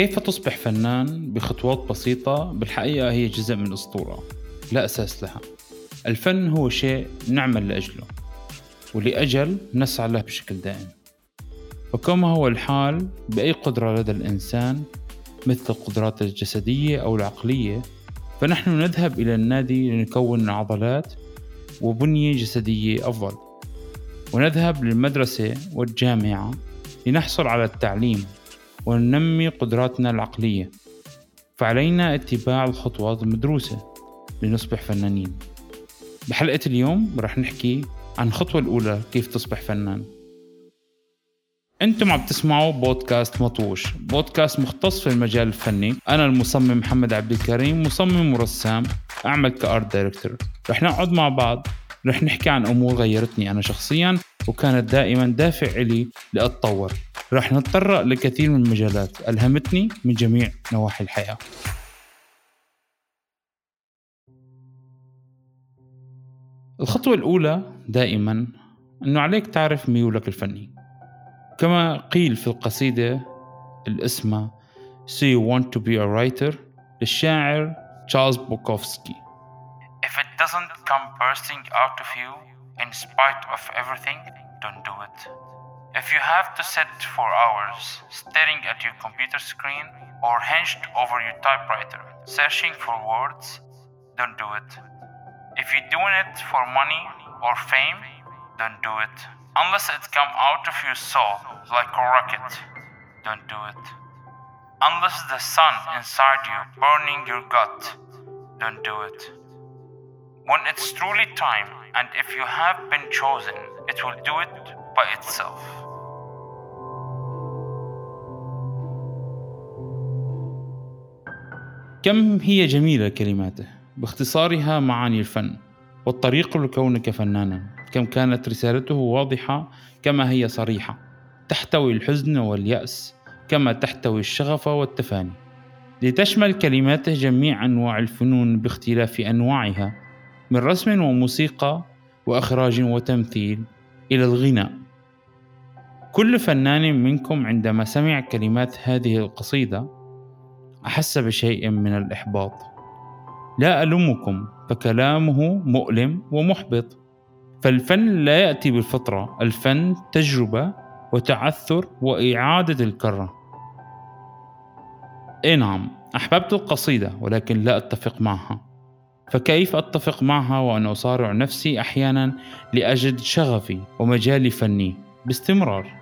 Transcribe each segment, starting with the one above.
كيف تصبح فنان بخطوات بسيطة؟ بالحقيقة هي جزء من أسطورة لا أساس لها. الفن هو شيء نعمل لأجله ولأجل نسعى له بشكل دائم. وكما هو الحال بأي قدرة لدى الإنسان مثل القدرات الجسدية أو العقلية فنحن نذهب إلى النادي لنكون عضلات وبنية جسدية أفضل. ونذهب للمدرسة والجامعة لنحصل على التعليم وننمي قدراتنا العقلية. فعلينا اتباع الخطوات المدروسة لنصبح فنانين. بحلقة اليوم رح نحكي عن الخطوة الأولى كيف تصبح فنان. أنتم عم تسمعوا بودكاست مطوش. بودكاست مختص في المجال الفني. أنا المصمم محمد عبد الكريم مصمم ورسام أعمل كأرت دايركتور. رح نقعد مع بعض رح نحكي عن أمور غيرتني أنا شخصيا وكانت دائما دافع إلي لأتطور. رح نتطرق لكثير من المجالات. ألهمتني من جميع نواحي الحياة. الخطوة الأولى دائما أنه عليك تعرف ميولك الفني. كما قيل في القصيدة الاسمة So you want to be a writer للشاعر تشارلز بوكوفسكي. If it doesn't come bursting out of you in spite of everything, don't do it. If you have to sit for hours staring at your computer screen or hunched over your typewriter searching for words, don't do it. If you're doing it for money or fame, don't do it. Unless it comes out of your soul like a rocket, don't do it. Unless the sun inside you burning your gut, don't do it. When it's truly time, and if you have been chosen, it will do it by itself. كم هي جميلة كلماته؟ باختصارها معاني الفن والطريق لكونك فنانا. كم كانت رسالته واضحة كما هي صريحة. تحتوي الحزن واليأس كما تحتوي الشغف والتفاني. لتشمل كلماته جميع أنواع الفنون باختلاف أنواعها من رسم وموسيقى وإخراج وتمثيل إلى الغناء. كل فنان منكم عندما سمع كلمات هذه القصيدة أحس بشيء من الإحباط. لا ألومكم فكلامه مؤلم ومحبط. فالفن لا يأتي بالفطرة الفن تجربة وتعثر وإعادة الكرة. إيه نعم أحببت القصيدة ولكن لا أتفق معها. فكيف أتفق معها وأنا أصارع نفسي أحيانا لأجد شغفي ومجالي فني باستمرار؟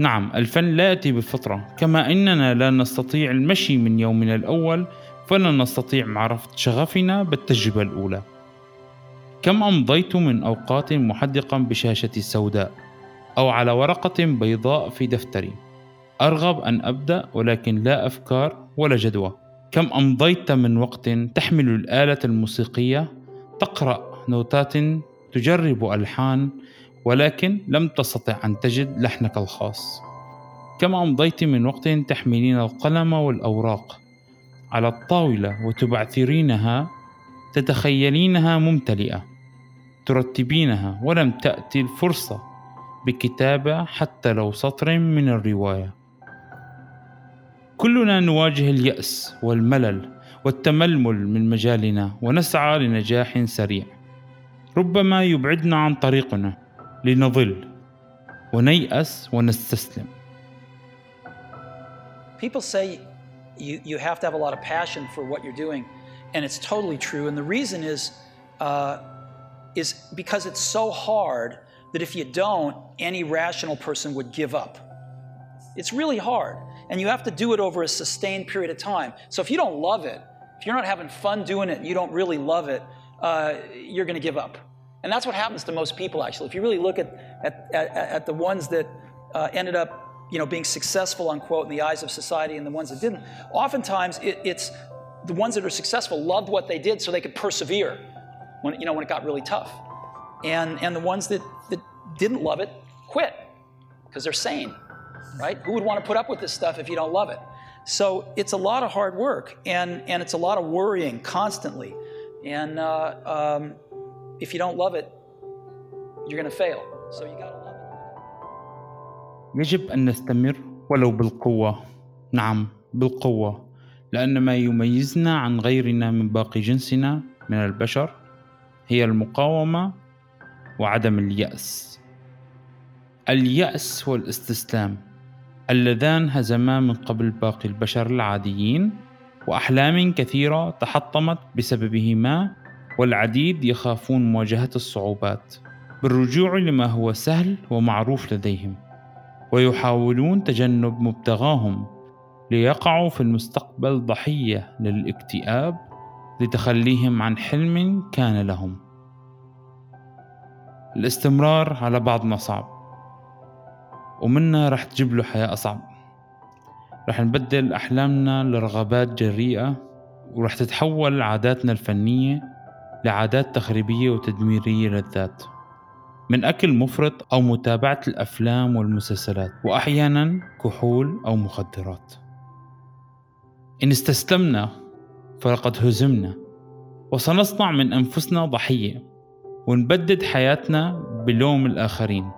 نعم الفن لا يأتي بالفطرة. كما أننا لا نستطيع المشي من يومنا الأول فلن نستطيع معرفة شغفنا بالتجربة الأولى. كم أمضيت من أوقات محدقا بشاشتي السوداء أو على ورقة بيضاء في دفتري. أرغب أن أبدأ ولكن لا أفكار ولا جدوى. كم أمضيت من وقت تحمل الآلة الموسيقية؟ تقرأ نوتات تجرب ألحان ولكن لم تستطع أن تجد لحنك الخاص. كم أمضيت من وقت تحملين القلم والأوراق على الطاولة وتبعثرينها تتخيلينها ممتلئة ترتبينها ولم تأتي الفرصة بكتابة حتى لو سطر من الرواية. كلنا نواجه اليأس والملل والتململ من مجالنا ونسعى لنجاح سريع. ربما يبعدنا عن طريقنا لنضل ونيأس ونستسلم People say you, you have to have a lot of passion for what you're doing, and it's totally true. And the reason is, uh, is because it's so hard that if you don't, any rational person would give up. It's really hard, and you have to do it over a sustained period of time. So if you don't love it, if you're not having fun doing it, and you don't really love it, uh, you're going to give up. And that's what happens to most people, actually. If you really look at, at, at, at the ones that uh, ended up you know, being successful, unquote, in the eyes of society and the ones that didn't, oftentimes it, it's the ones that are successful loved what they did so they could persevere when, you know, when it got really tough. And, and the ones that, that didn't love it quit because they're sane, right? Who would want to put up with this stuff if you don't love it? So it's a lot of hard work and, and it's a lot of worrying constantly. And uh, um, if you don't love it, you're going to fail. So you got to love it. يجب أن نستمر ولو بالقوة نعم بالقوة لأن ما يميزنا عن غيرنا من باقي جنسنا من البشر هي المقاومة وعدم اليأس اليأس والاستسلام اللذان هزما من قبل باقي البشر العاديين وأحلام كثيرة تحطمت بسببهما والعديد يخافون مواجهة الصعوبات بالرجوع لما هو سهل ومعروف لديهم ويحاولون تجنب مبتغاهم ليقعوا في المستقبل ضحية للاكتئاب لتخليهم عن حلم كان لهم. الاستمرار على بعضنا صعب ومنا رح تجيب له حياة أصعب. رح نبدل أحلامنا لرغبات جريئة ورح تتحول عاداتنا الفنية لعادات تخريبية وتدميرية للذات. من أكل مفرط أو متابعة الأفلام والمسلسلات وأحيانا كحول أو مخدرات. إن استسلمنا فلقد هزمنا وسنصنع من أنفسنا ضحية ونبدد حياتنا بلوم الآخرين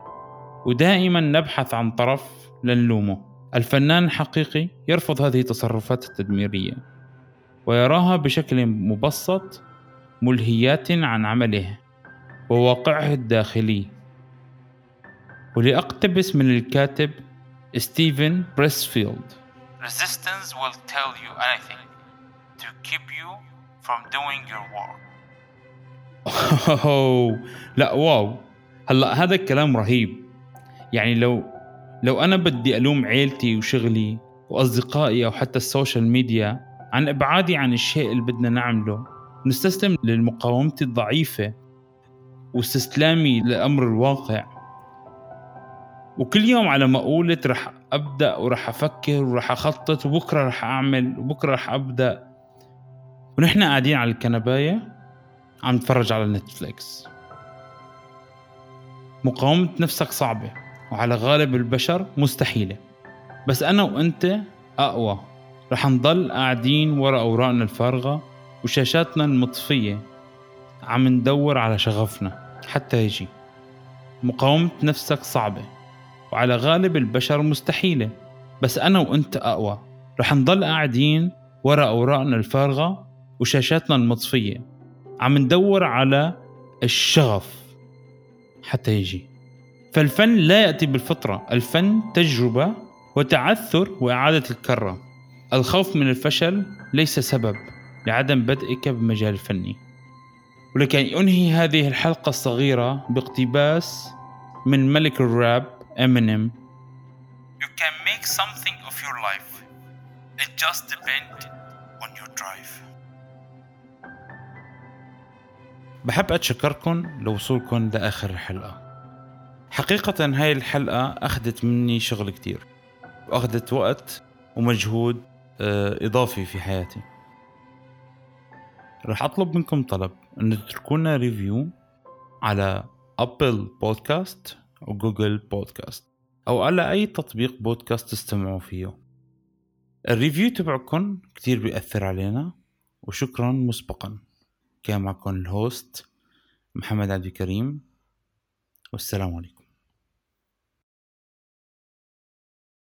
ودائما نبحث عن طرف لنلومه. الفنان الحقيقي يرفض هذه التصرفات التدميرية ويراها بشكل مبسط ملهيات عن عمله وواقعه الداخلي. ولأقتبس من الكاتب ستيفن بريسفيلد. Resistance will tell you anything to keep you from doing your work. لا واو. هلا هذا الكلام رهيب. يعني لو لو أنا بدي ألوم عيلتي وشغلي وأصدقائي أو حتى ال social media عن إبعادي عن الشيء اللي بدنا نعمله نستسلم للمقاومة الضعيفة واستسلامي لأمر الواقع. وكل يوم على مقولة رح أبدأ ورح أفكر ورح أخطط وبكرة رح أعمل وبكرة رح أبدأ. ونحن قاعدين على الكنباية عم نتفرج على نتفليكس. مقاومة نفسك صعبة وعلى غالب البشر مستحيلة. بس أنا وأنت أقوى. رح نضل قاعدين ورا أوراقنا الفارغة وشاشاتنا المطفية عم ندور على شغفنا حتى يجي. مقاومة نفسك صعبة وعلى غالب البشر مستحيلة. بس أنا وأنت أقوى. رح نضل قاعدين ورا أوراقنا الفارغة وشاشاتنا المطفية. عم ندور على الشغف حتى يجي. فالفن لا يأتي بالفطرة. الفن تجربة وتعثر وإعادة الكرة. الخوف من الفشل ليس سبب. لعدم بدئك بالمجال الفني. ولكي أنهي هذه الحلقة الصغيرة باقتباس من ملك الراب Eminem. You can make something of your life. It just depends on your drive. بحب أتشكركم لوصولكم لآخر الحلقة. حقيقة هاي الحلقة أخذت مني شغل كتير. وأخذت وقت ومجهود آه، إضافي في حياتي. رح أطلب منكم طلب أن تتركونا review على Apple Podcast و Google Podcast أو على أي تطبيق بودكاست تستمعوا فيه. ال review تبعكم كتير بيأثر علينا وشكرا مسبقا. كان معكم ال host محمد عبد الكريم والسلام عليكم.